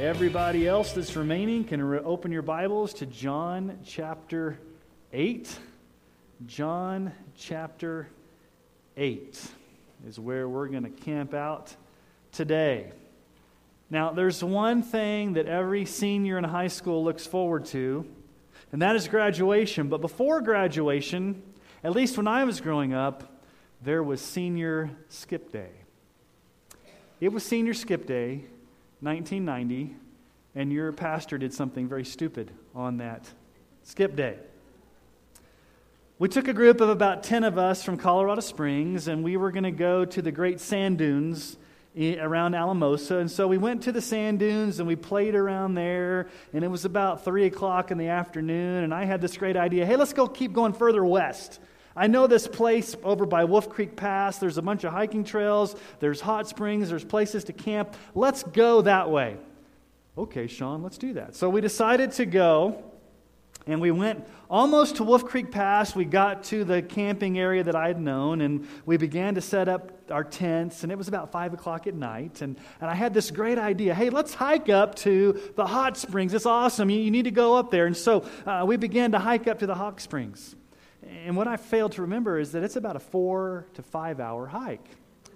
Everybody else that's remaining can re- open your Bibles to John chapter 8. John chapter 8 is where we're going to camp out today. Now, there's one thing that every senior in high school looks forward to, and that is graduation. But before graduation, at least when I was growing up, there was senior skip day. It was senior skip day 1990, and your pastor did something very stupid on that skip day. We took a group of about 10 of us from Colorado Springs, and we were going to go to the great sand dunes around Alamosa. And so we went to the sand dunes and we played around there. And it was about 3 o'clock in the afternoon. And I had this great idea hey, let's go keep going further west. I know this place over by Wolf Creek Pass. There's a bunch of hiking trails, there's hot springs, there's places to camp. Let's go that way. Okay, Sean, let's do that. So we decided to go, and we went almost to Wolf Creek Pass. We got to the camping area that I had known, and we began to set up our tents, and it was about 5 o'clock at night. And, and I had this great idea hey, let's hike up to the hot springs. It's awesome. You, you need to go up there. And so uh, we began to hike up to the hot springs. And what I failed to remember is that it's about a four to five hour hike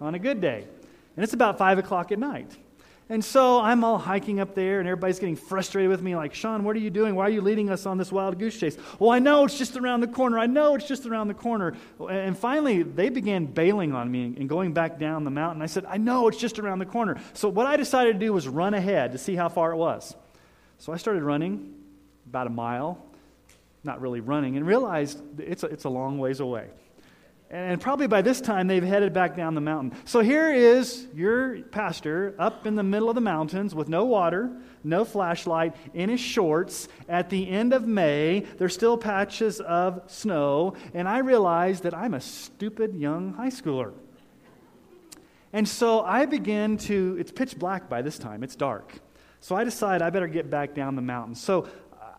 on a good day. And it's about five o'clock at night. And so I'm all hiking up there, and everybody's getting frustrated with me, like, Sean, what are you doing? Why are you leading us on this wild goose chase? Well, I know it's just around the corner. I know it's just around the corner. And finally, they began bailing on me and going back down the mountain. I said, I know it's just around the corner. So what I decided to do was run ahead to see how far it was. So I started running about a mile, not really running, and realized it's a, it's a long ways away. And probably by this time, they've headed back down the mountain. So here is your pastor up in the middle of the mountains with no water, no flashlight, in his shorts. At the end of May, there's still patches of snow. And I realize that I'm a stupid young high schooler. And so I begin to, it's pitch black by this time, it's dark. So I decide I better get back down the mountain. So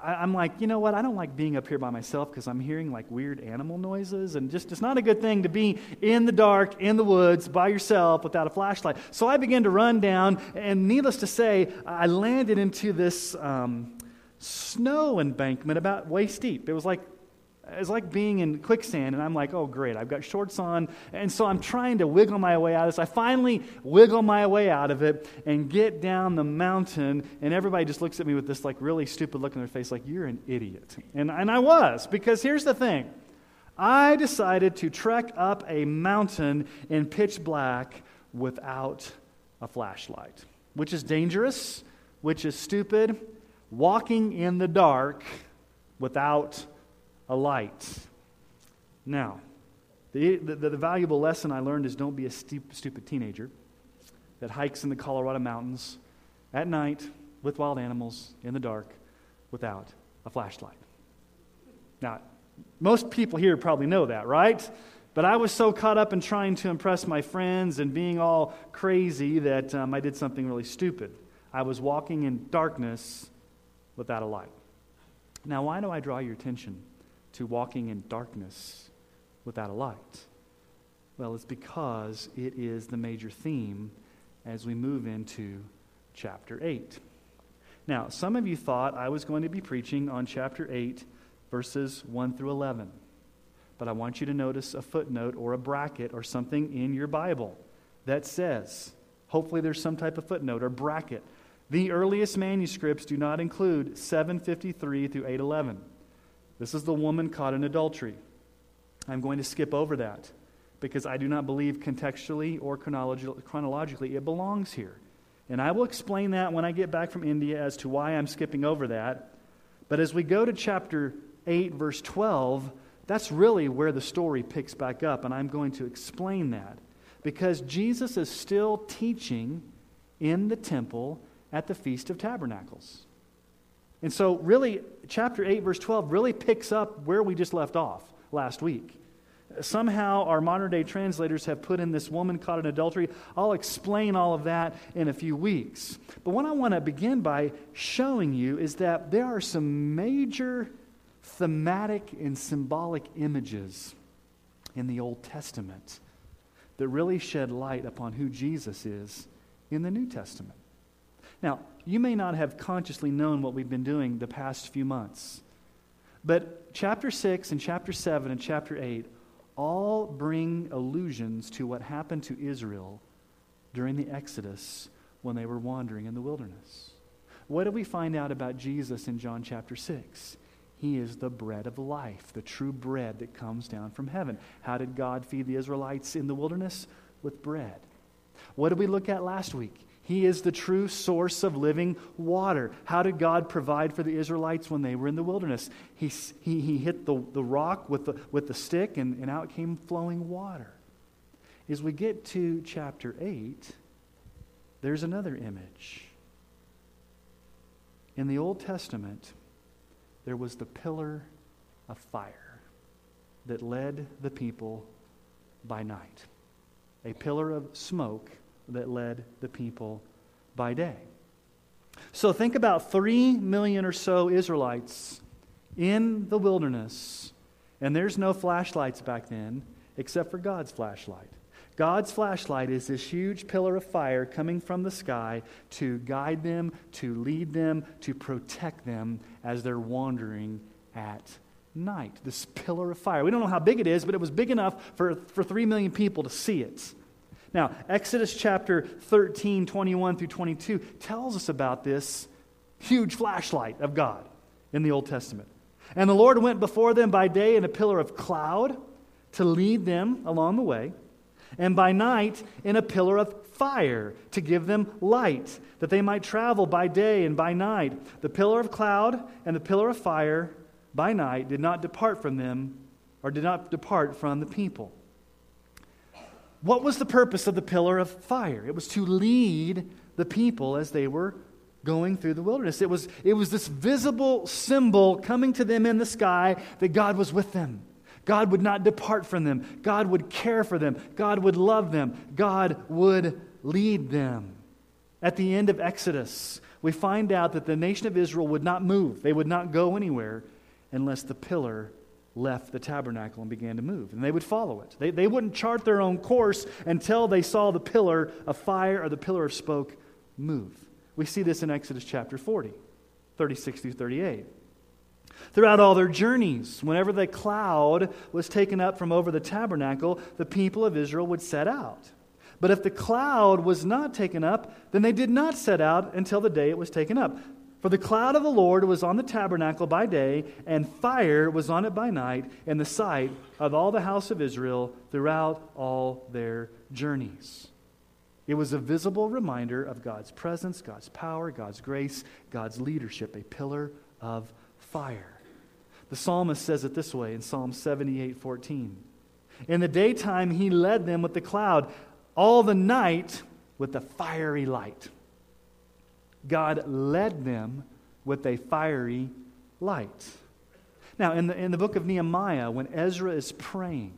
I, am like, you know what? I don't like being up here by myself because I'm hearing like weird animal noises, and just it's not a good thing to be in the dark, in the woods, by yourself without a flashlight. So I began to run down, and needless to say, I landed into this um, snow embankment about waist deep. It was like it's like being in quicksand, and I'm like, oh, great, I've got shorts on. And so I'm trying to wiggle my way out of this. I finally wiggle my way out of it and get down the mountain, and everybody just looks at me with this like really stupid look on their face, like, you're an idiot. And, and I was, because here's the thing I decided to trek up a mountain in pitch black without a flashlight, which is dangerous, which is stupid. Walking in the dark without a light. Now, the, the, the, valuable lesson I learned is don't be a stu- stupid teenager that hikes in the Colorado mountains at night with wild animals in the dark without a flashlight. Now, most people here probably know that, right? But I was so caught up in trying to impress my friends and being all crazy that um, I did something really stupid. I was walking in darkness without a light. Now, why do I draw your attention to walking in darkness without a light? Well, it's because it is the major theme as we move into chapter 8. Now, some of you thought I was going to be preaching on chapter 8, verses 1 through 11. But I want you to notice a footnote or a bracket or something in your Bible that says, hopefully there's some type of footnote or bracket. The earliest manuscripts do not include 753 through 811. This is the woman caught in adultery. I'm going to skip over that because I do not believe contextually or chronologically it belongs here. And I will explain that when I get back from India as to why I'm skipping over that. But as we go to chapter 8, verse 12, that's really where the story picks back up, and I'm going to explain that. Because Jesus is still teaching in the temple at the Feast of Tabernacles. And so, really, chapter 8, verse 12 really picks up where we just left off last week. Somehow, our modern day translators have put in this woman caught in adultery. I'll explain all of that in a few weeks. But what I want to begin by showing you is that there are some major thematic and symbolic images in the Old Testament that really shed light upon who Jesus is in the New Testament. Now, you may not have consciously known what we've been doing the past few months, but chapter 6 and chapter 7 and chapter 8 all bring allusions to what happened to Israel during the Exodus when they were wandering in the wilderness. What do we find out about Jesus in John chapter 6? He is the bread of life, the true bread that comes down from heaven. How did God feed the Israelites in the wilderness? With bread. What did we look at last week? He is the true source of living water. How did God provide for the Israelites when they were in the wilderness? He, he, he hit the, the rock with the, with the stick, and, and out came flowing water. As we get to chapter 8, there's another image. In the Old Testament, there was the pillar of fire that led the people by night, a pillar of smoke that led the people by day. So think about three million or so Israelites in the wilderness, and there's no flashlights back then except for God's flashlight. God's flashlight is this huge pillar of fire coming from the sky to guide them, to lead them, to protect them as they're wandering at night. This pillar of fire. We don't know how big it is, but it was big enough for, for three million people to see it. Now, Exodus chapter 13, 21 through 22 tells us about this huge flashlight of God in the Old Testament. And the Lord went before them by day in a pillar of cloud to lead them along the way, and by night in a pillar of fire to give them light, that they might travel by day and by night. The pillar of cloud and the pillar of fire by night did not depart from them, or did not depart from the people. What was the purpose of the pillar of fire? It was to lead the people as they were going through the wilderness. It was, it was this visible symbol coming to them in the sky that God was with them. God would not depart from them. God would care for them. God would love them. God would lead them. At the end of Exodus, we find out that the nation of Israel would not move, they would not go anywhere unless the pillar left the tabernacle and began to move. And they would follow it. They, they wouldn't chart their own course until they saw the pillar of fire or the pillar of smoke move. We see this in Exodus chapter 40, 36 through 38. Throughout all their journeys, whenever the cloud was taken up from over the tabernacle, the people of Israel would set out. But if the cloud was not taken up, then they did not set out until the day it was taken up. For the cloud of the Lord was on the tabernacle by day, and fire was on it by night, in the sight of all the house of Israel throughout all their journeys. It was a visible reminder of God's presence, God's power, God's grace, God's leadership, a pillar of fire. The psalmist says it this way in Psalm 78 14. In the daytime, he led them with the cloud, all the night with the fiery light. God led them with a fiery light. Now, in the, in the book of Nehemiah, when Ezra is praying,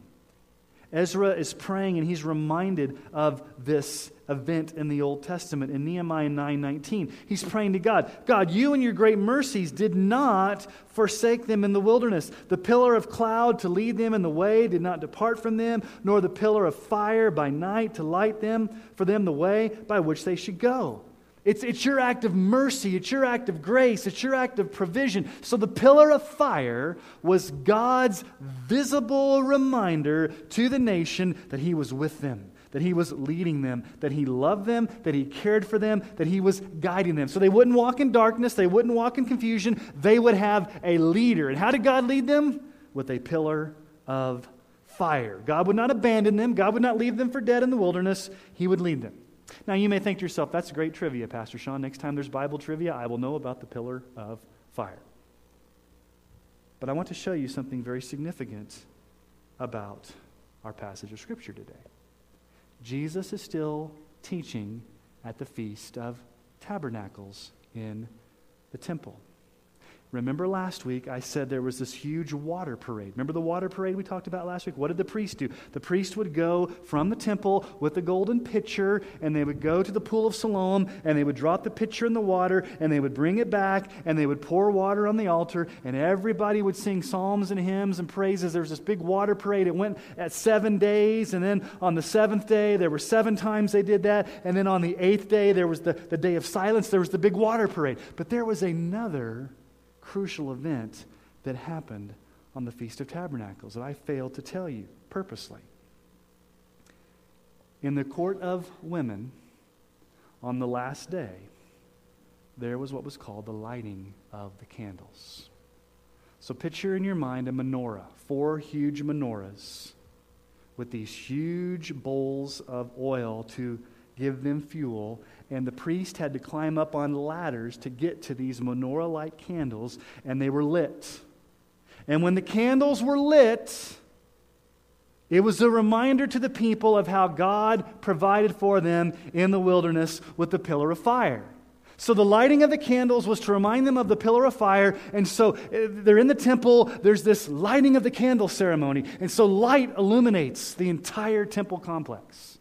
Ezra is praying and he's reminded of this event in the Old Testament in Nehemiah 9:19. He's praying to God, God, you and your great mercies did not forsake them in the wilderness. The pillar of cloud to lead them in the way did not depart from them, nor the pillar of fire by night to light them for them the way by which they should go. It's, it's your act of mercy, it's your act of grace, it's your act of provision. So the pillar of fire was God's visible reminder to the nation that He was with them, that He was leading them, that He loved them, that He cared for them, that He was guiding them. So they wouldn't walk in darkness, they wouldn't walk in confusion, they would have a leader. And how did God lead them? With a pillar of fire. God would not abandon them, God would not leave them for dead in the wilderness, He would lead them. Now, you may think to yourself, that's great trivia, Pastor Sean. Next time there's Bible trivia, I will know about the pillar of fire. But I want to show you something very significant about our passage of Scripture today. Jesus is still teaching at the Feast of Tabernacles in the temple. Remember last week, I said there was this huge water parade. Remember the water parade we talked about last week? What did the priest do? The priest would go from the temple with the golden pitcher, and they would go to the pool of Siloam, and they would drop the pitcher in the water, and they would bring it back, and they would pour water on the altar, and everybody would sing psalms and hymns and praises. There was this big water parade. It went at seven days, and then on the seventh day, there were seven times they did that, and then on the eighth day, there was the, the day of silence, there was the big water parade. But there was another crucial event that happened on the Feast of Tabernacles that I failed to tell you purposely. In the court of women, on the last day, there was what was called the lighting of the candles. So picture in your mind a menorah, four huge menorahs with these huge bowls of oil to give them fuel and the priest had to climb up on ladders to get to these menorah like candles, and they were lit. And when the candles were lit, it was a reminder to the people of how God provided for them in the wilderness with the pillar of fire. So the lighting of the candles was to remind them of the pillar of fire. And so eh, they're in the temple, there's this lighting of the candle ceremony. And so light illuminates the entire temple complex.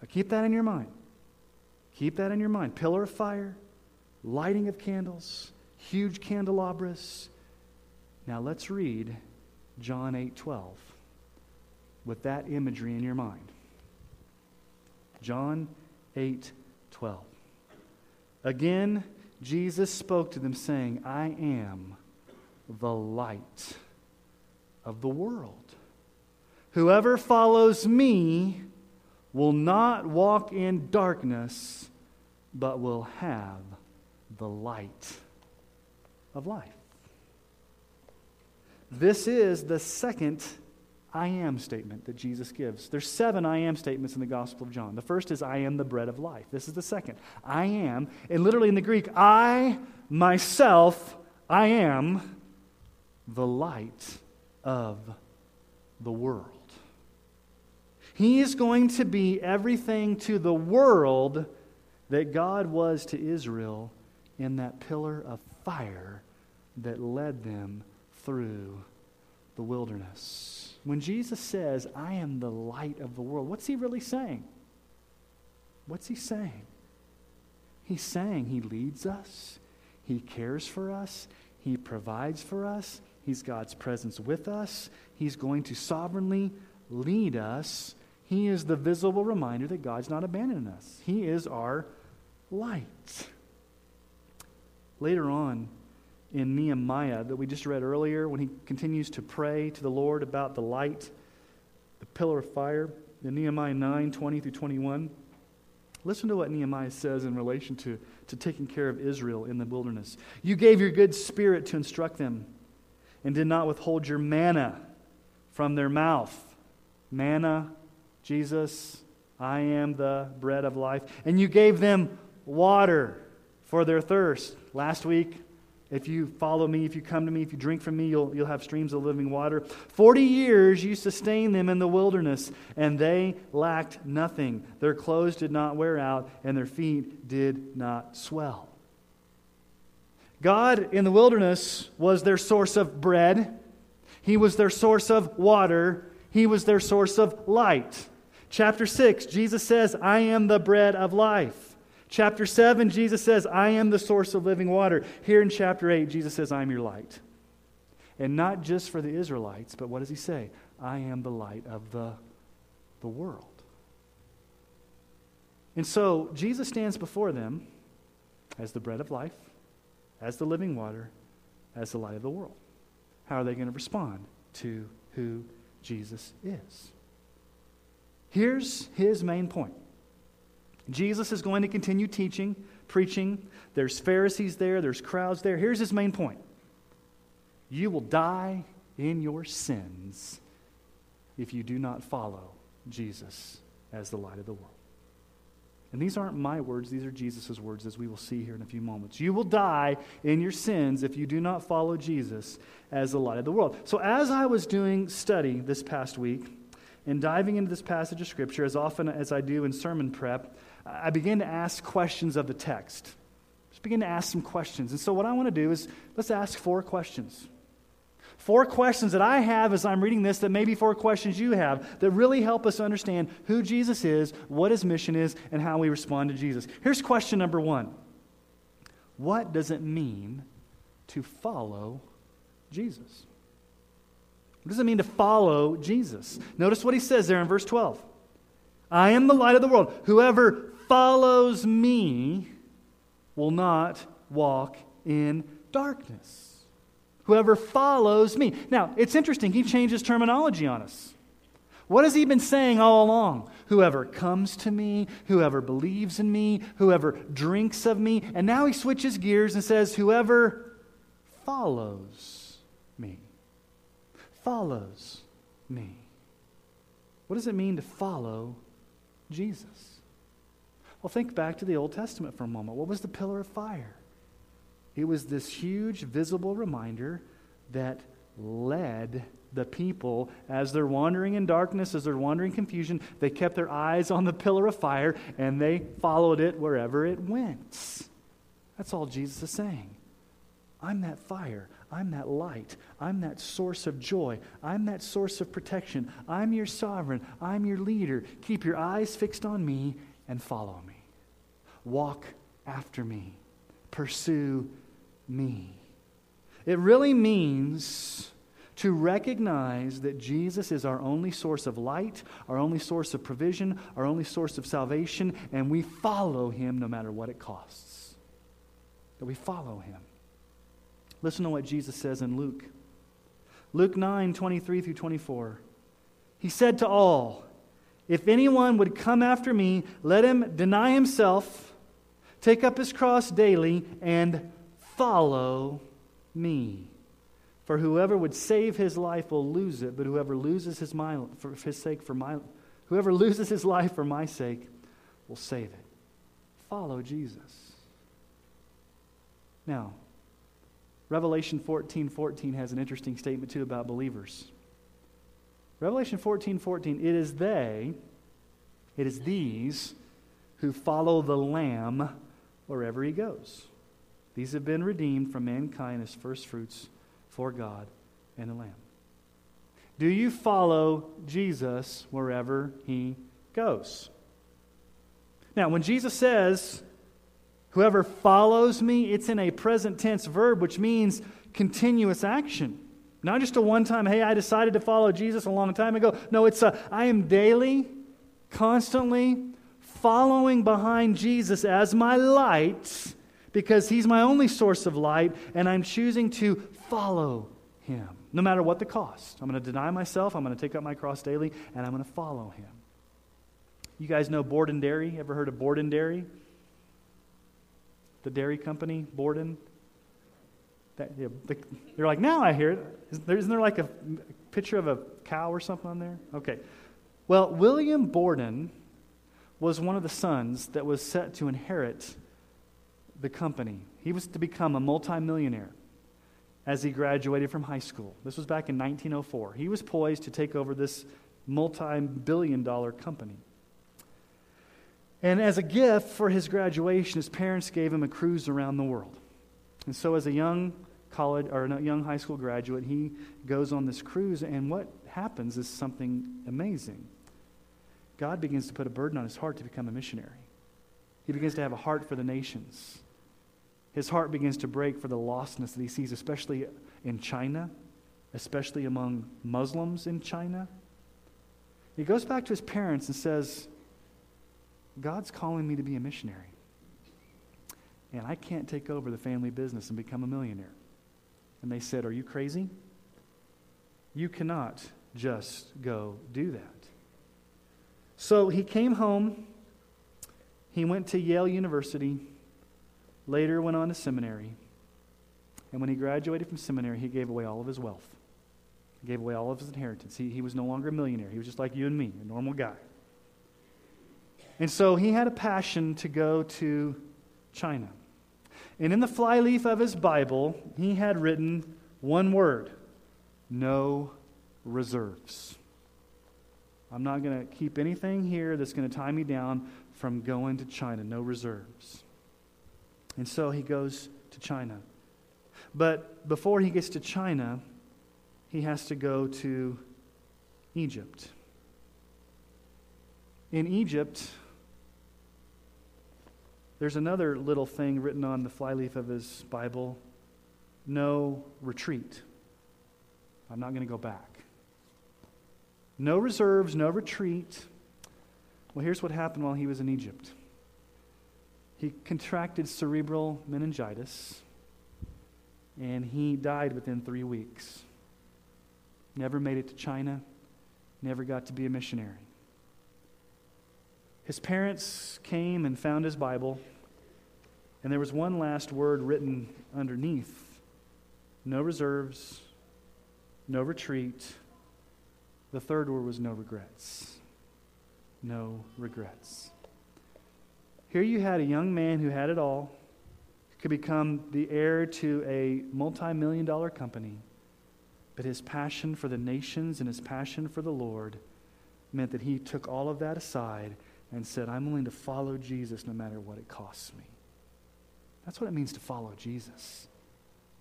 Now keep that in your mind. Keep that in your mind. Pillar of fire, lighting of candles, huge candelabras. Now let's read John 8 12 with that imagery in your mind. John 8 12. Again, Jesus spoke to them, saying, I am the light of the world. Whoever follows me will not walk in darkness, but will have the light of life. This is the second I am statement that Jesus gives. There's seven I am statements in the Gospel of John. The first is I am the bread of life. This is the second. I am, and literally in the Greek, I myself, I am the light of the world. He is going to be everything to the world that God was to Israel in that pillar of fire that led them through the wilderness. When Jesus says, I am the light of the world, what's he really saying? What's he saying? He's saying he leads us, he cares for us, he provides for us, he's God's presence with us, he's going to sovereignly lead us he is the visible reminder that God's not abandoning us. He is our light. Later on in Nehemiah, that we just read earlier, when he continues to pray to the Lord about the light, the pillar of fire, in Nehemiah 9 20 through 21, listen to what Nehemiah says in relation to, to taking care of Israel in the wilderness. You gave your good spirit to instruct them and did not withhold your manna from their mouth. Manna Jesus, I am the bread of life. And you gave them water for their thirst. Last week, if you follow me, if you come to me, if you drink from me, you'll, you'll have streams of living water. Forty years you sustained them in the wilderness, and they lacked nothing. Their clothes did not wear out, and their feet did not swell. God in the wilderness was their source of bread, He was their source of water, He was their source of light. Chapter 6, Jesus says, I am the bread of life. Chapter 7, Jesus says, I am the source of living water. Here in chapter 8, Jesus says, I am your light. And not just for the Israelites, but what does he say? I am the light of the, the world. And so Jesus stands before them as the bread of life, as the living water, as the light of the world. How are they going to respond to who Jesus is? Here's his main point Jesus is going to continue teaching, preaching. There's Pharisees there, there's crowds there. Here's his main point You will die in your sins if you do not follow Jesus as the light of the world. And these aren't my words, these are Jesus' words, as we will see here in a few moments. You will die in your sins if you do not follow Jesus as the light of the world. So, as I was doing study this past week, in diving into this passage of Scripture, as often as I do in sermon prep, I begin to ask questions of the text. Just begin to ask some questions. And so, what I want to do is let's ask four questions. Four questions that I have as I'm reading this, that maybe four questions you have, that really help us understand who Jesus is, what his mission is, and how we respond to Jesus. Here's question number one What does it mean to follow Jesus? What does it mean to follow Jesus? Notice what he says there in verse 12 I am the light of the world. Whoever follows me will not walk in darkness. Whoever follows me. Now, it's interesting. He changes terminology on us. What has he been saying all along? Whoever comes to me, whoever believes in me, whoever drinks of me. And now he switches gears and says, whoever follows me. Follows me. What does it mean to follow Jesus? Well, think back to the Old Testament for a moment. What was the pillar of fire? It was this huge visible reminder that led the people as they're wandering in darkness, as they're wandering in confusion. They kept their eyes on the pillar of fire and they followed it wherever it went. That's all Jesus is saying. I'm that fire. I'm that light. I'm that source of joy. I'm that source of protection. I'm your sovereign. I'm your leader. Keep your eyes fixed on me and follow me. Walk after me. Pursue me. It really means to recognize that Jesus is our only source of light, our only source of provision, our only source of salvation, and we follow him no matter what it costs. That we follow him. Listen to what Jesus says in Luke. Luke 9, 23 through 24. He said to all, If anyone would come after me, let him deny himself, take up his cross daily, and follow me. For whoever would save his life will lose it, but whoever loses his, my, for his sake for my whoever loses his life for my sake will save it. Follow Jesus. Now, Revelation 14 14 has an interesting statement too about believers. Revelation 14 14, it is they, it is these who follow the Lamb wherever he goes. These have been redeemed from mankind as firstfruits for God and the Lamb. Do you follow Jesus wherever he goes? Now, when Jesus says, Whoever follows me, it's in a present tense verb, which means continuous action. Not just a one time, hey, I decided to follow Jesus a long time ago. No, it's a, I am daily, constantly following behind Jesus as my light because He's my only source of light, and I'm choosing to follow Him, no matter what the cost. I'm going to deny myself, I'm going to take up my cross daily, and I'm going to follow Him. You guys know Borden Dairy? Ever heard of Borden Dairy? The dairy company, Borden? That, yeah, the, you're like, now I hear it. Isn't there, isn't there like a picture of a cow or something on there? Okay. Well, William Borden was one of the sons that was set to inherit the company. He was to become a multimillionaire as he graduated from high school. This was back in 1904. He was poised to take over this multi billion dollar company. And as a gift for his graduation, his parents gave him a cruise around the world. And so, as a young college or a young high school graduate, he goes on this cruise, and what happens is something amazing. God begins to put a burden on his heart to become a missionary. He begins to have a heart for the nations. His heart begins to break for the lostness that he sees, especially in China, especially among Muslims in China. He goes back to his parents and says, God's calling me to be a missionary. And I can't take over the family business and become a millionaire. And they said, Are you crazy? You cannot just go do that. So he came home. He went to Yale University Later went on to seminary. And when he graduated from seminary, he gave away all of his wealth. He gave away all of his inheritance. He, he was no longer a millionaire. He was just like you and me, a normal guy. And so he had a passion to go to China. And in the flyleaf of his Bible, he had written one word no reserves. I'm not going to keep anything here that's going to tie me down from going to China. No reserves. And so he goes to China. But before he gets to China, he has to go to Egypt. In Egypt, there's another little thing written on the flyleaf of his Bible no retreat. I'm not going to go back. No reserves, no retreat. Well, here's what happened while he was in Egypt he contracted cerebral meningitis, and he died within three weeks. Never made it to China, never got to be a missionary. His parents came and found his Bible, and there was one last word written underneath no reserves, no retreat. The third word was no regrets. No regrets. Here you had a young man who had it all, could become the heir to a multi million dollar company, but his passion for the nations and his passion for the Lord meant that he took all of that aside and said, I'm willing to follow Jesus no matter what it costs me. That's what it means to follow Jesus.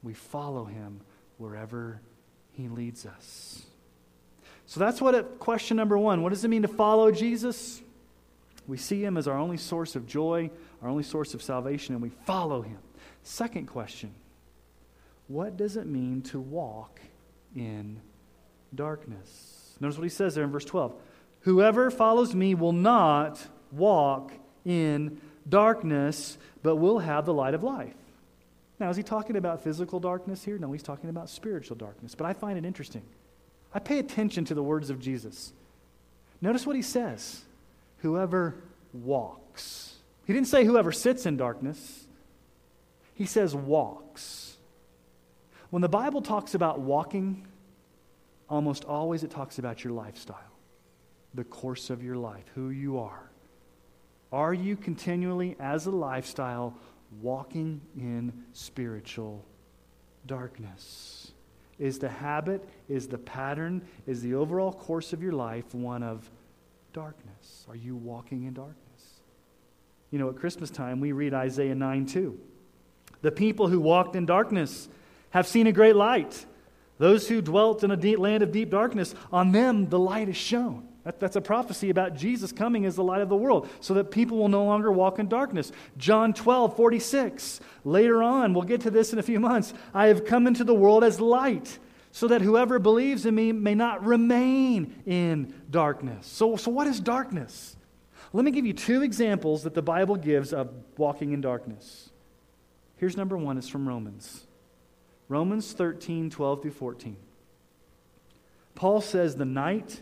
We follow him wherever he leads us. So that's what it, question number one. What does it mean to follow Jesus? We see him as our only source of joy, our only source of salvation, and we follow him. Second question What does it mean to walk in darkness? Notice what he says there in verse 12. Whoever follows me will not walk in darkness, but will have the light of life. Now, is he talking about physical darkness here? No, he's talking about spiritual darkness. But I find it interesting. I pay attention to the words of Jesus. Notice what he says whoever walks. He didn't say whoever sits in darkness, he says walks. When the Bible talks about walking, almost always it talks about your lifestyle, the course of your life, who you are. Are you continually, as a lifestyle, walking in spiritual darkness? Is the habit, is the pattern, is the overall course of your life one of darkness? Are you walking in darkness? You know, at Christmas time, we read Isaiah 9 2. The people who walked in darkness have seen a great light. Those who dwelt in a deep land of deep darkness, on them the light is shown. That, that's a prophecy about Jesus coming as the light of the world so that people will no longer walk in darkness. John 12, 46. Later on, we'll get to this in a few months. I have come into the world as light so that whoever believes in me may not remain in darkness. So, so what is darkness? Let me give you two examples that the Bible gives of walking in darkness. Here's number one, it's from Romans. Romans 13, 12 through 14. Paul says, The night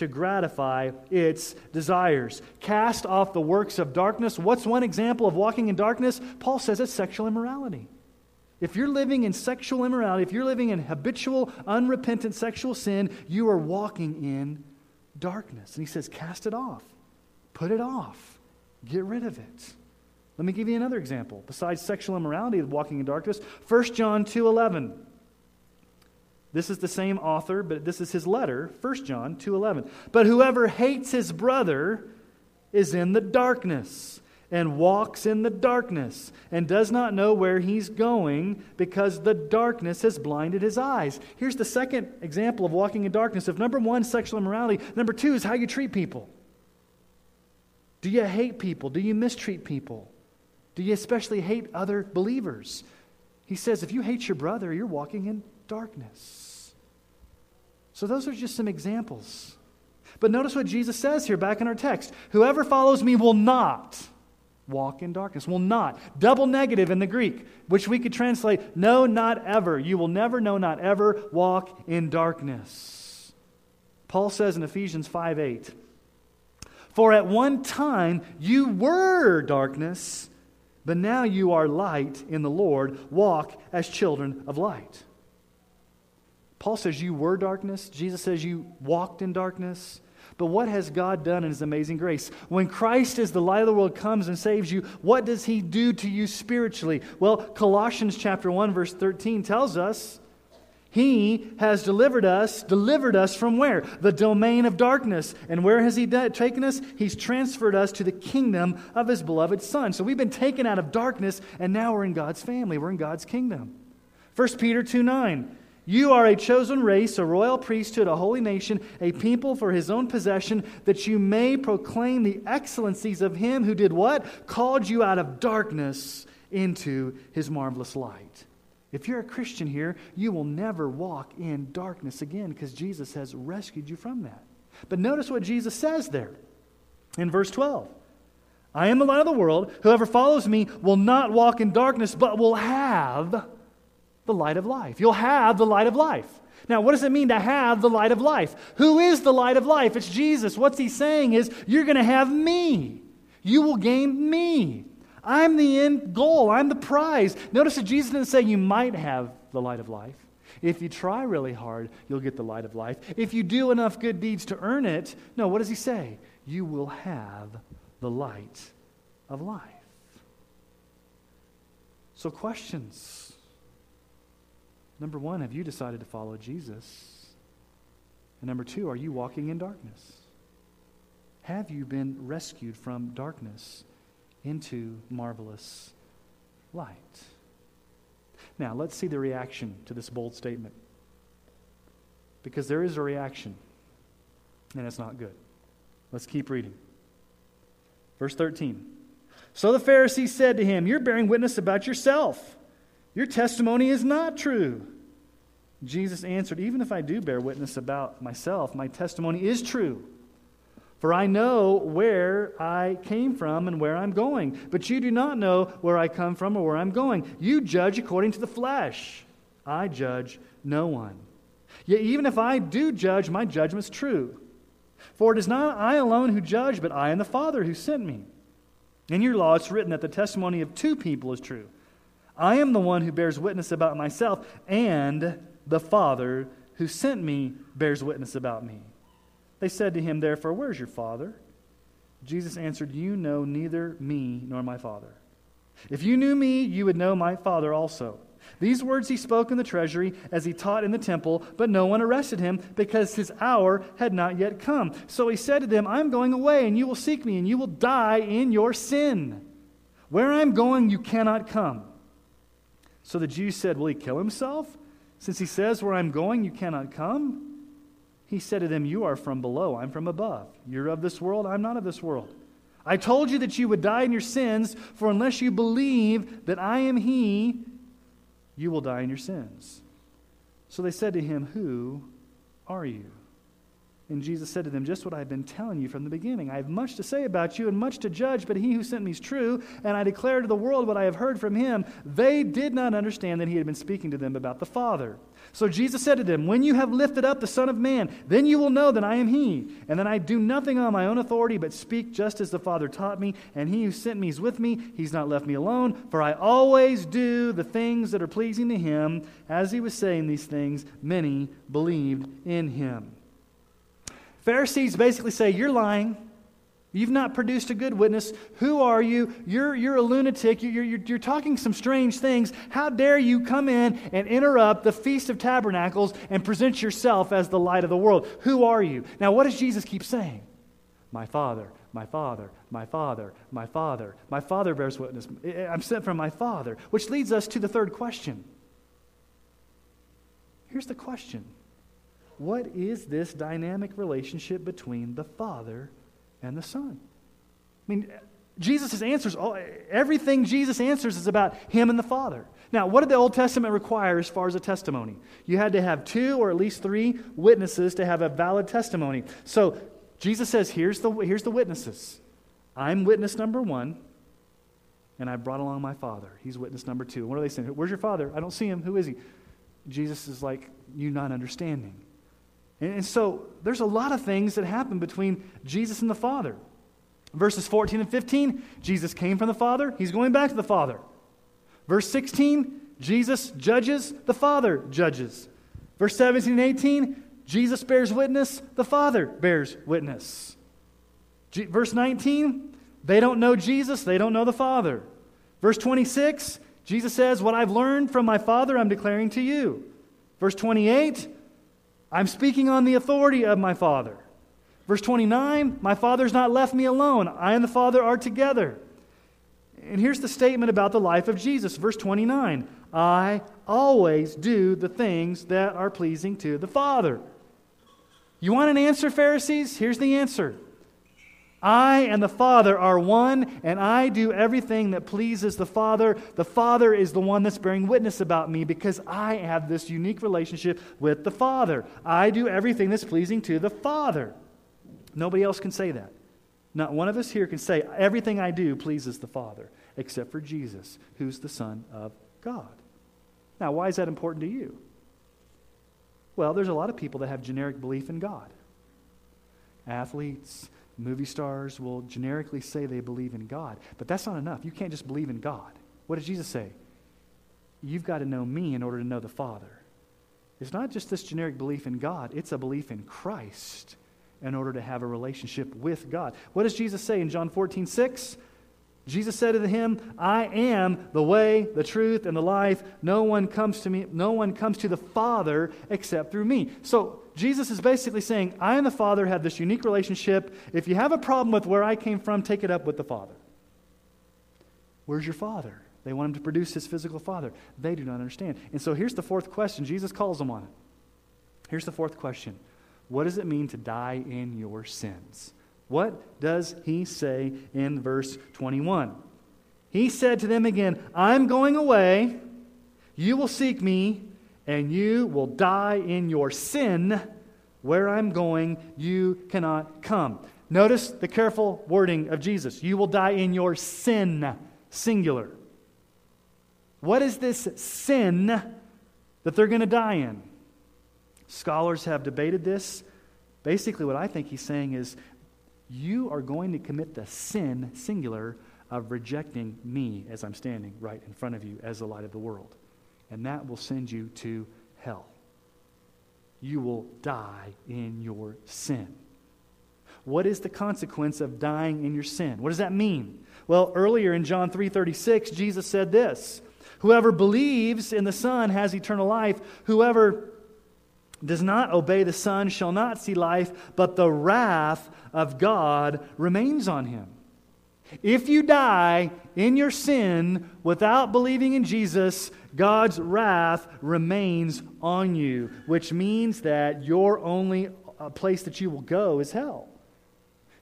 to gratify its desires. Cast off the works of darkness. What's one example of walking in darkness? Paul says it's sexual immorality. If you're living in sexual immorality, if you're living in habitual, unrepentant sexual sin, you are walking in darkness. And he says, cast it off, put it off, get rid of it. Let me give you another example. Besides sexual immorality, of walking in darkness, 1 John 2.11. This is the same author, but this is his letter, 1 John 2.11. But whoever hates his brother is in the darkness and walks in the darkness and does not know where he's going because the darkness has blinded his eyes. Here's the second example of walking in darkness. If number one, sexual immorality, number two is how you treat people. Do you hate people? Do you mistreat people? Do you especially hate other believers? He says if you hate your brother, you're walking in darkness. So, those are just some examples. But notice what Jesus says here back in our text Whoever follows me will not walk in darkness. Will not. Double negative in the Greek, which we could translate, no, not ever. You will never, no, not ever walk in darkness. Paul says in Ephesians 5 8, For at one time you were darkness, but now you are light in the Lord. Walk as children of light. Paul says you were darkness. Jesus says you walked in darkness. But what has God done in His amazing grace? When Christ, as the light of the world, comes and saves you, what does He do to you spiritually? Well, Colossians chapter 1, verse 13 tells us He has delivered us, delivered us from where? The domain of darkness. And where has He taken us? He's transferred us to the kingdom of His beloved Son. So we've been taken out of darkness, and now we're in God's family. We're in God's kingdom. 1 Peter 2 9. You are a chosen race, a royal priesthood, a holy nation, a people for his own possession, that you may proclaim the excellencies of him who did what? Called you out of darkness into his marvelous light. If you're a Christian here, you will never walk in darkness again because Jesus has rescued you from that. But notice what Jesus says there in verse 12. I am the light of the world. Whoever follows me will not walk in darkness, but will have the light of life. You'll have the light of life. Now, what does it mean to have the light of life? Who is the light of life? It's Jesus. What's he saying is, you're going to have me. You will gain me. I'm the end goal. I'm the prize. Notice that Jesus didn't say you might have the light of life. If you try really hard, you'll get the light of life. If you do enough good deeds to earn it, no, what does he say? You will have the light of life. So, questions. Number one, have you decided to follow Jesus? And number two, are you walking in darkness? Have you been rescued from darkness into marvelous light? Now, let's see the reaction to this bold statement. Because there is a reaction, and it's not good. Let's keep reading. Verse 13. So the Pharisees said to him, You're bearing witness about yourself. Your testimony is not true. Jesus answered, Even if I do bear witness about myself, my testimony is true. For I know where I came from and where I'm going. But you do not know where I come from or where I'm going. You judge according to the flesh. I judge no one. Yet even if I do judge, my judgment's true. For it is not I alone who judge, but I and the Father who sent me. In your law it's written that the testimony of two people is true. I am the one who bears witness about myself, and the Father who sent me bears witness about me. They said to him, Therefore, where's your Father? Jesus answered, You know neither me nor my Father. If you knew me, you would know my Father also. These words he spoke in the treasury as he taught in the temple, but no one arrested him because his hour had not yet come. So he said to them, I'm going away, and you will seek me, and you will die in your sin. Where I'm going, you cannot come. So the Jews said, Will he kill himself? Since he says, Where I'm going, you cannot come? He said to them, You are from below, I'm from above. You're of this world, I'm not of this world. I told you that you would die in your sins, for unless you believe that I am he, you will die in your sins. So they said to him, Who are you? And Jesus said to them, Just what I've been telling you from the beginning. I have much to say about you and much to judge, but he who sent me is true, and I declare to the world what I have heard from him. They did not understand that he had been speaking to them about the Father. So Jesus said to them, When you have lifted up the Son of Man, then you will know that I am he, and that I do nothing on my own authority, but speak just as the Father taught me, and he who sent me is with me. He's not left me alone, for I always do the things that are pleasing to him. As he was saying these things, many believed in him. Pharisees basically say, You're lying. You've not produced a good witness. Who are you? You're, you're a lunatic. You're, you're, you're talking some strange things. How dare you come in and interrupt the Feast of Tabernacles and present yourself as the light of the world? Who are you? Now, what does Jesus keep saying? My Father, my Father, my Father, my Father. My Father bears witness. I'm sent from my Father. Which leads us to the third question. Here's the question what is this dynamic relationship between the Father and the Son? I mean, Jesus' answers, everything Jesus answers is about Him and the Father. Now, what did the Old Testament require as far as a testimony? You had to have two or at least three witnesses to have a valid testimony. So Jesus says, here's the, here's the witnesses. I'm witness number one, and I brought along my Father. He's witness number two. What are they saying? Where's your Father? I don't see him. Who is he? Jesus is like, you not understanding. And so there's a lot of things that happen between Jesus and the Father. Verses 14 and 15, Jesus came from the Father, he's going back to the Father. Verse 16, Jesus judges, the Father judges. Verse 17 and 18, Jesus bears witness, the Father bears witness. G- verse 19, they don't know Jesus, they don't know the Father. Verse 26, Jesus says, What I've learned from my Father, I'm declaring to you. Verse 28, I'm speaking on the authority of my Father. Verse 29, my Father's not left me alone. I and the Father are together. And here's the statement about the life of Jesus. Verse 29, I always do the things that are pleasing to the Father. You want an answer, Pharisees? Here's the answer I and the Father are one, and I do everything that pleases the Father. The Father is the one that's bearing witness about me because I have this unique relationship with the Father. I do everything that's pleasing to the Father. Nobody else can say that. Not one of us here can say, everything I do pleases the Father, except for Jesus, who's the Son of God. Now, why is that important to you? Well, there's a lot of people that have generic belief in God. Athletes, Movie stars will generically say they believe in God, but that's not enough. You can't just believe in God. What did Jesus say? You've got to know me in order to know the Father. It's not just this generic belief in God, it's a belief in Christ in order to have a relationship with God. What does Jesus say in John 14, 6? Jesus said to him, I am the way, the truth, and the life. No one comes to me, no one comes to the Father except through me. So Jesus is basically saying, I and the Father have this unique relationship. If you have a problem with where I came from, take it up with the Father. Where's your Father? They want him to produce his physical father. They do not understand. And so here's the fourth question. Jesus calls them on it. Here's the fourth question What does it mean to die in your sins? What does he say in verse 21? He said to them again, I'm going away. You will seek me, and you will die in your sin. Where I'm going, you cannot come. Notice the careful wording of Jesus. You will die in your sin, singular. What is this sin that they're going to die in? Scholars have debated this. Basically, what I think he's saying is you are going to commit the sin, singular, of rejecting me as I'm standing right in front of you as the light of the world. And that will send you to hell. You will die in your sin. What is the consequence of dying in your sin? What does that mean? Well, earlier in John 3:36, Jesus said this, "Whoever believes in the Son has eternal life. Whoever does not obey the Son shall not see life, but the wrath of God remains on him. If you die in your sin without believing in Jesus, God's wrath remains on you, which means that your only uh, place that you will go is hell.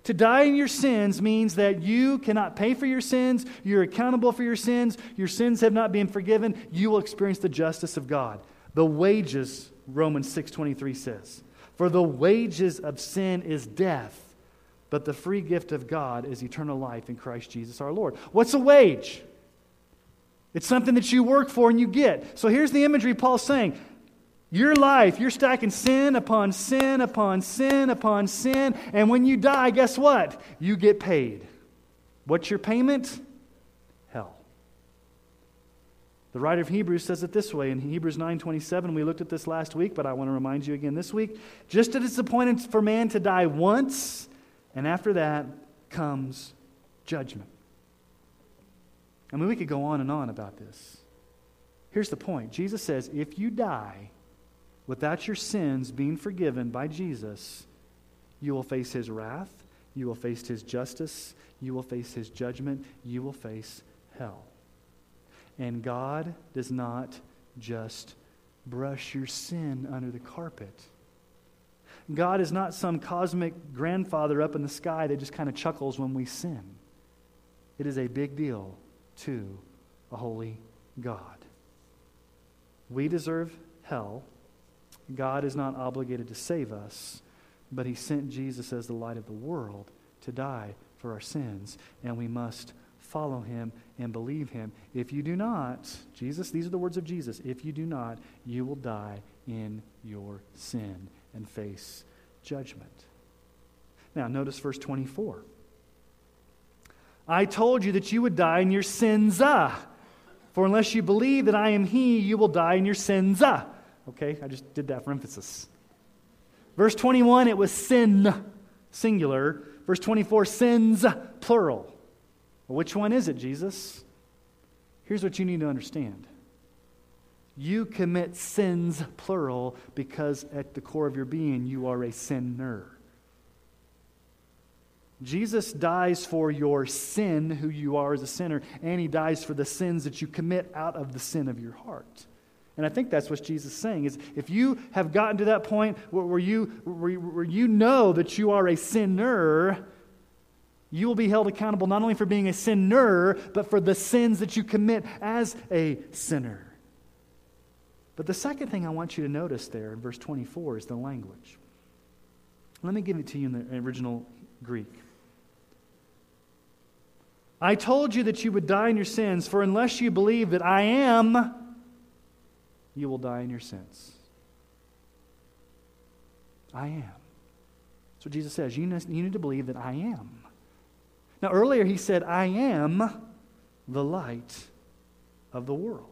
To die in your sins means that you cannot pay for your sins, you're accountable for your sins, your sins have not been forgiven, you will experience the justice of God. The wages, Romans 6:23 says. For the wages of sin is death but the free gift of God is eternal life in Christ Jesus our Lord. What's a wage? It's something that you work for and you get. So here's the imagery Paul's saying. Your life, you're stacking sin upon sin upon sin upon sin, and when you die, guess what? You get paid. What's your payment? Hell. The writer of Hebrews says it this way in Hebrews 9:27. We looked at this last week, but I want to remind you again this week. Just as it's appointed for man to die once, and after that comes judgment. I mean, we could go on and on about this. Here's the point Jesus says if you die without your sins being forgiven by Jesus, you will face his wrath, you will face his justice, you will face his judgment, you will face hell. And God does not just brush your sin under the carpet. God is not some cosmic grandfather up in the sky that just kind of chuckles when we sin. It is a big deal to a holy God. We deserve hell. God is not obligated to save us, but He sent Jesus as the light of the world to die for our sins, and we must follow Him and believe Him. If you do not, Jesus, these are the words of Jesus, if you do not, you will die in your sin and face judgment. Now, notice verse 24. I told you that you would die in your sins. Ah. For unless you believe that I am He, you will die in your sins. Ah. Okay? I just did that for emphasis. Verse 21, it was sin, singular. Verse 24, sins, plural. Which one is it, Jesus? Here's what you need to understand you commit sins, plural, because at the core of your being, you are a sinner. Jesus dies for your sin, who you are as a sinner, and he dies for the sins that you commit out of the sin of your heart. And I think that's what Jesus is saying is if you have gotten to that point where, you, where you know that you are a sinner, you will be held accountable not only for being a sinner, but for the sins that you commit as a sinner. But the second thing I want you to notice there in verse 24 is the language. Let me give it to you in the original Greek. I told you that you would die in your sins, for unless you believe that I am, you will die in your sins. I am. That's what Jesus says. You need to believe that I am. Now, earlier he said, I am the light of the world.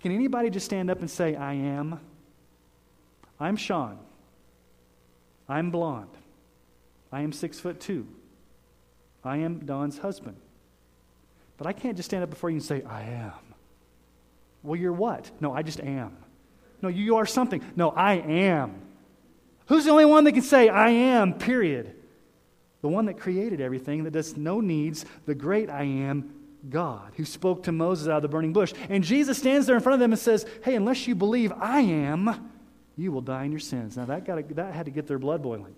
Can anybody just stand up and say, I am? I'm Sean. I'm blonde. I am six foot two. I am Don's husband. But I can't just stand up before you and say, I am. Well, you're what? No, I just am. No, you are something. No, I am. Who's the only one that can say, I am, period? The one that created everything, that does no needs, the great I am, God, who spoke to Moses out of the burning bush. And Jesus stands there in front of them and says, Hey, unless you believe I am, you will die in your sins. Now, that, got that had to get their blood boiling.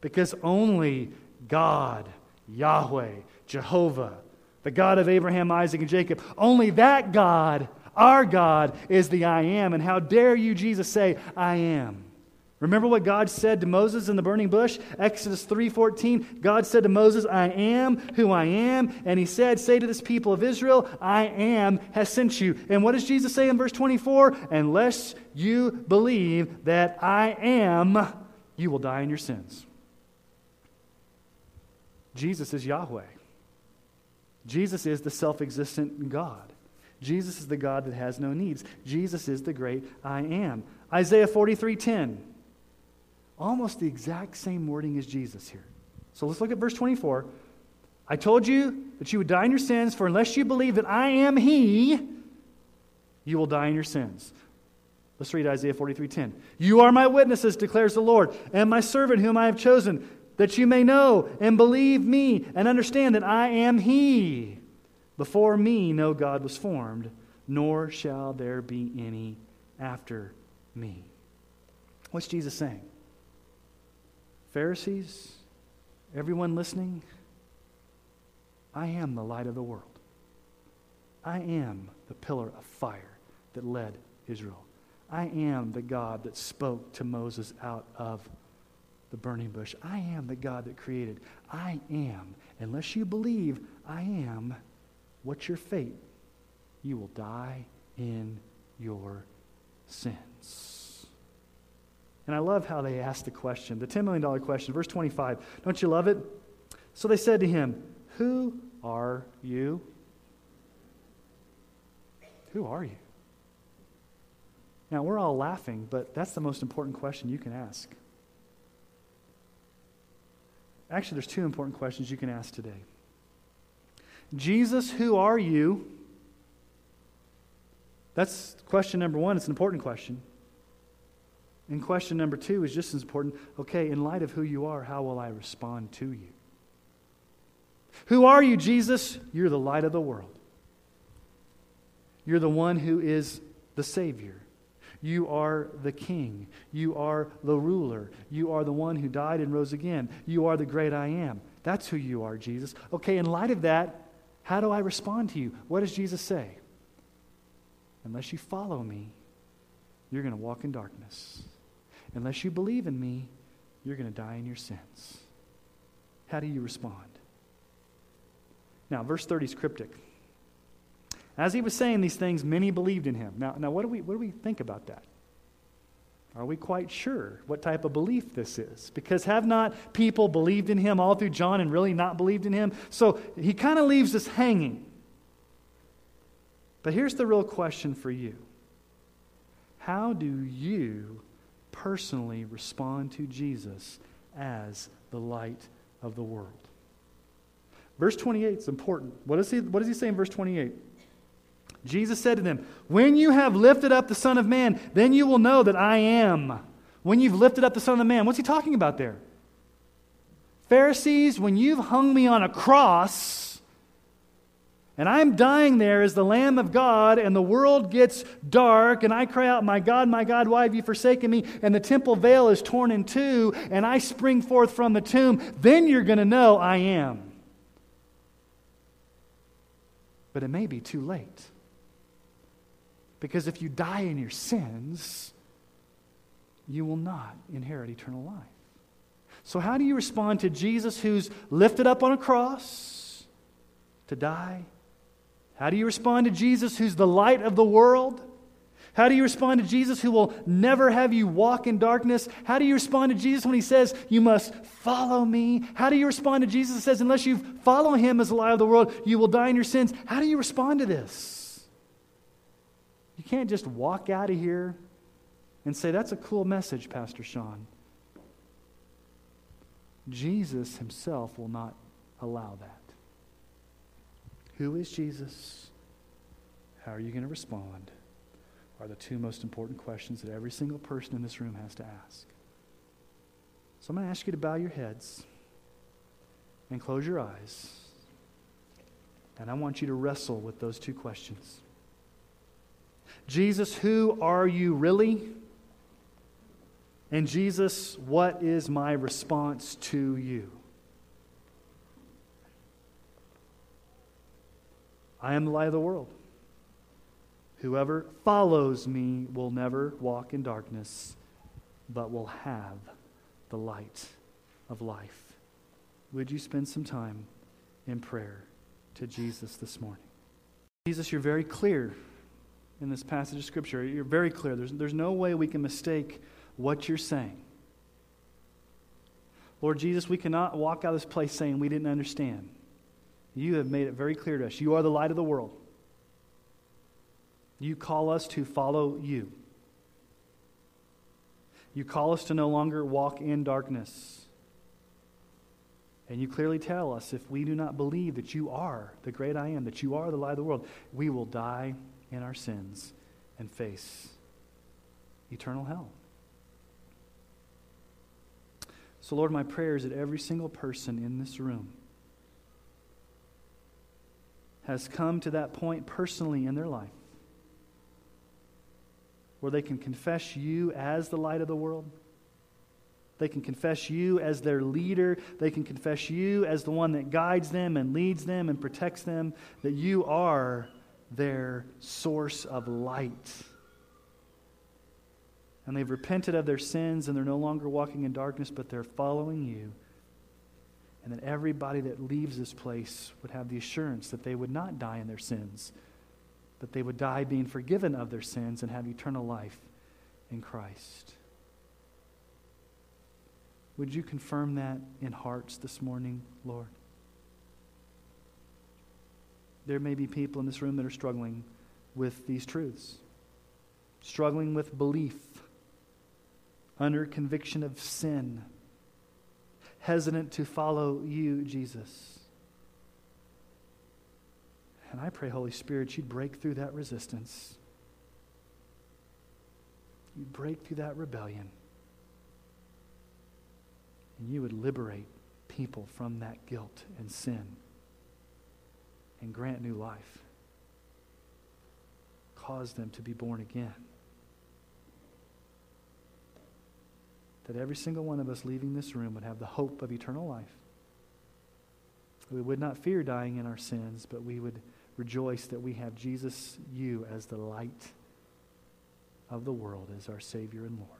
Because only God Yahweh, Jehovah, the God of Abraham, Isaac, and Jacob. Only that God, our God, is the I am. And how dare you, Jesus, say, I am? Remember what God said to Moses in the burning bush? Exodus 3:14. God said to Moses, "I am who I am." And he said, "Say to this people of Israel, I am has sent you." And what does Jesus say in verse 24? "Unless you believe that I am, you will die in your sins." Jesus is Yahweh. Jesus is the self existent God. Jesus is the God that has no needs. Jesus is the great I am. Isaiah 43:10. Almost the exact same wording as Jesus here. So let's look at verse 24. I told you that you would die in your sins, for unless you believe that I am He, you will die in your sins. Let's read Isaiah 43:10. You are my witnesses, declares the Lord, and my servant whom I have chosen that you may know and believe me and understand that I am He. Before me, no God was formed, nor shall there be any after me. What's Jesus saying? Pharisees, everyone listening, I am the light of the world. I am the pillar of fire that led Israel. I am the God that spoke to Moses out of the burning bush. I am the God that created. I am. Unless you believe I am, what's your fate? You will die in your sins. And I love how they asked the question, the $10 million question, verse 25. Don't you love it? So they said to him, Who are you? Who are you? Now, we're all laughing, but that's the most important question you can ask. Actually, there's two important questions you can ask today. Jesus, who are you? That's question number one. It's an important question. And question number two is just as important. Okay, in light of who you are, how will I respond to you? Who are you, Jesus? You're the light of the world. You're the one who is the Savior. You are the king. You are the ruler. You are the one who died and rose again. You are the great I am. That's who you are, Jesus. Okay, in light of that, how do I respond to you? What does Jesus say? Unless you follow me, you're going to walk in darkness. Unless you believe in me, you're going to die in your sins. How do you respond? Now, verse 30 is cryptic. As he was saying these things, many believed in him. Now, now what, do we, what do we think about that? Are we quite sure what type of belief this is? Because have not people believed in him all through John and really not believed in him? So he kind of leaves us hanging. But here's the real question for you How do you personally respond to Jesus as the light of the world? Verse 28 is important. What, is he, what does he say in verse 28? Jesus said to them, When you have lifted up the Son of Man, then you will know that I am. When you've lifted up the Son of Man. What's he talking about there? Pharisees, when you've hung me on a cross, and I'm dying there as the Lamb of God, and the world gets dark, and I cry out, My God, my God, why have you forsaken me? And the temple veil is torn in two, and I spring forth from the tomb, then you're going to know I am. But it may be too late. Because if you die in your sins, you will not inherit eternal life. So, how do you respond to Jesus who's lifted up on a cross to die? How do you respond to Jesus who's the light of the world? How do you respond to Jesus who will never have you walk in darkness? How do you respond to Jesus when he says, You must follow me? How do you respond to Jesus who says, Unless you follow him as the light of the world, you will die in your sins? How do you respond to this? You can't just walk out of here and say, That's a cool message, Pastor Sean. Jesus himself will not allow that. Who is Jesus? How are you going to respond? Are the two most important questions that every single person in this room has to ask. So I'm going to ask you to bow your heads and close your eyes. And I want you to wrestle with those two questions. Jesus, who are you really? And Jesus, what is my response to you? I am the light of the world. Whoever follows me will never walk in darkness, but will have the light of life. Would you spend some time in prayer to Jesus this morning? Jesus, you're very clear in this passage of Scripture. You're very clear. There's, there's no way we can mistake what you're saying. Lord Jesus, we cannot walk out of this place saying we didn't understand. You have made it very clear to us. You are the light of the world. You call us to follow you. You call us to no longer walk in darkness. And you clearly tell us if we do not believe that you are the great I am, that you are the light of the world, we will die in our sins and face eternal hell. So, Lord, my prayer is that every single person in this room has come to that point personally in their life where they can confess you as the light of the world. They can confess you as their leader. They can confess you as the one that guides them and leads them and protects them, that you are their source of light and they've repented of their sins and they're no longer walking in darkness, but they're following you. And that everybody that leaves this place would have the assurance that they would not die in their sins, but they would die being forgiven of their sins and have eternal life in Christ. Would you confirm that in hearts this morning, Lord? There may be people in this room that are struggling with these truths, struggling with belief under conviction of sin, hesitant to follow you, Jesus. And I pray, Holy Spirit, you'd break through that resistance. You'd break through that rebellion. And you would liberate people from that guilt and sin and grant new life. Cause them to be born again. That every single one of us leaving this room would have the hope of eternal life. We would not fear dying in our sins, but we would rejoice that we have Jesus, you, as the light of the world, as our Savior and Lord.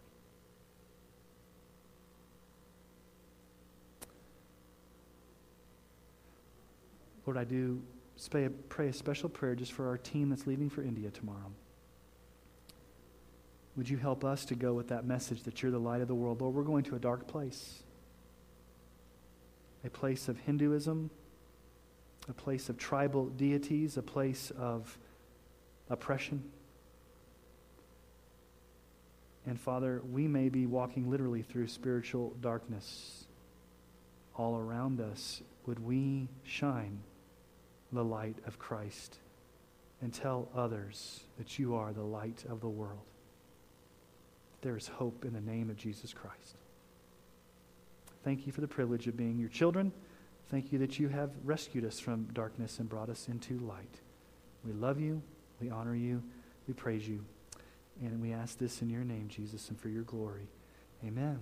Lord, I do pray a special prayer just for our team that's leaving for India tomorrow. Would you help us to go with that message that you're the light of the world? Lord, we're going to a dark place, a place of Hinduism, a place of tribal deities, a place of oppression. And Father, we may be walking literally through spiritual darkness all around us. Would we shine the light of Christ and tell others that you are the light of the world? There is hope in the name of Jesus Christ. Thank you for the privilege of being your children. Thank you that you have rescued us from darkness and brought us into light. We love you. We honor you. We praise you. And we ask this in your name, Jesus, and for your glory. Amen.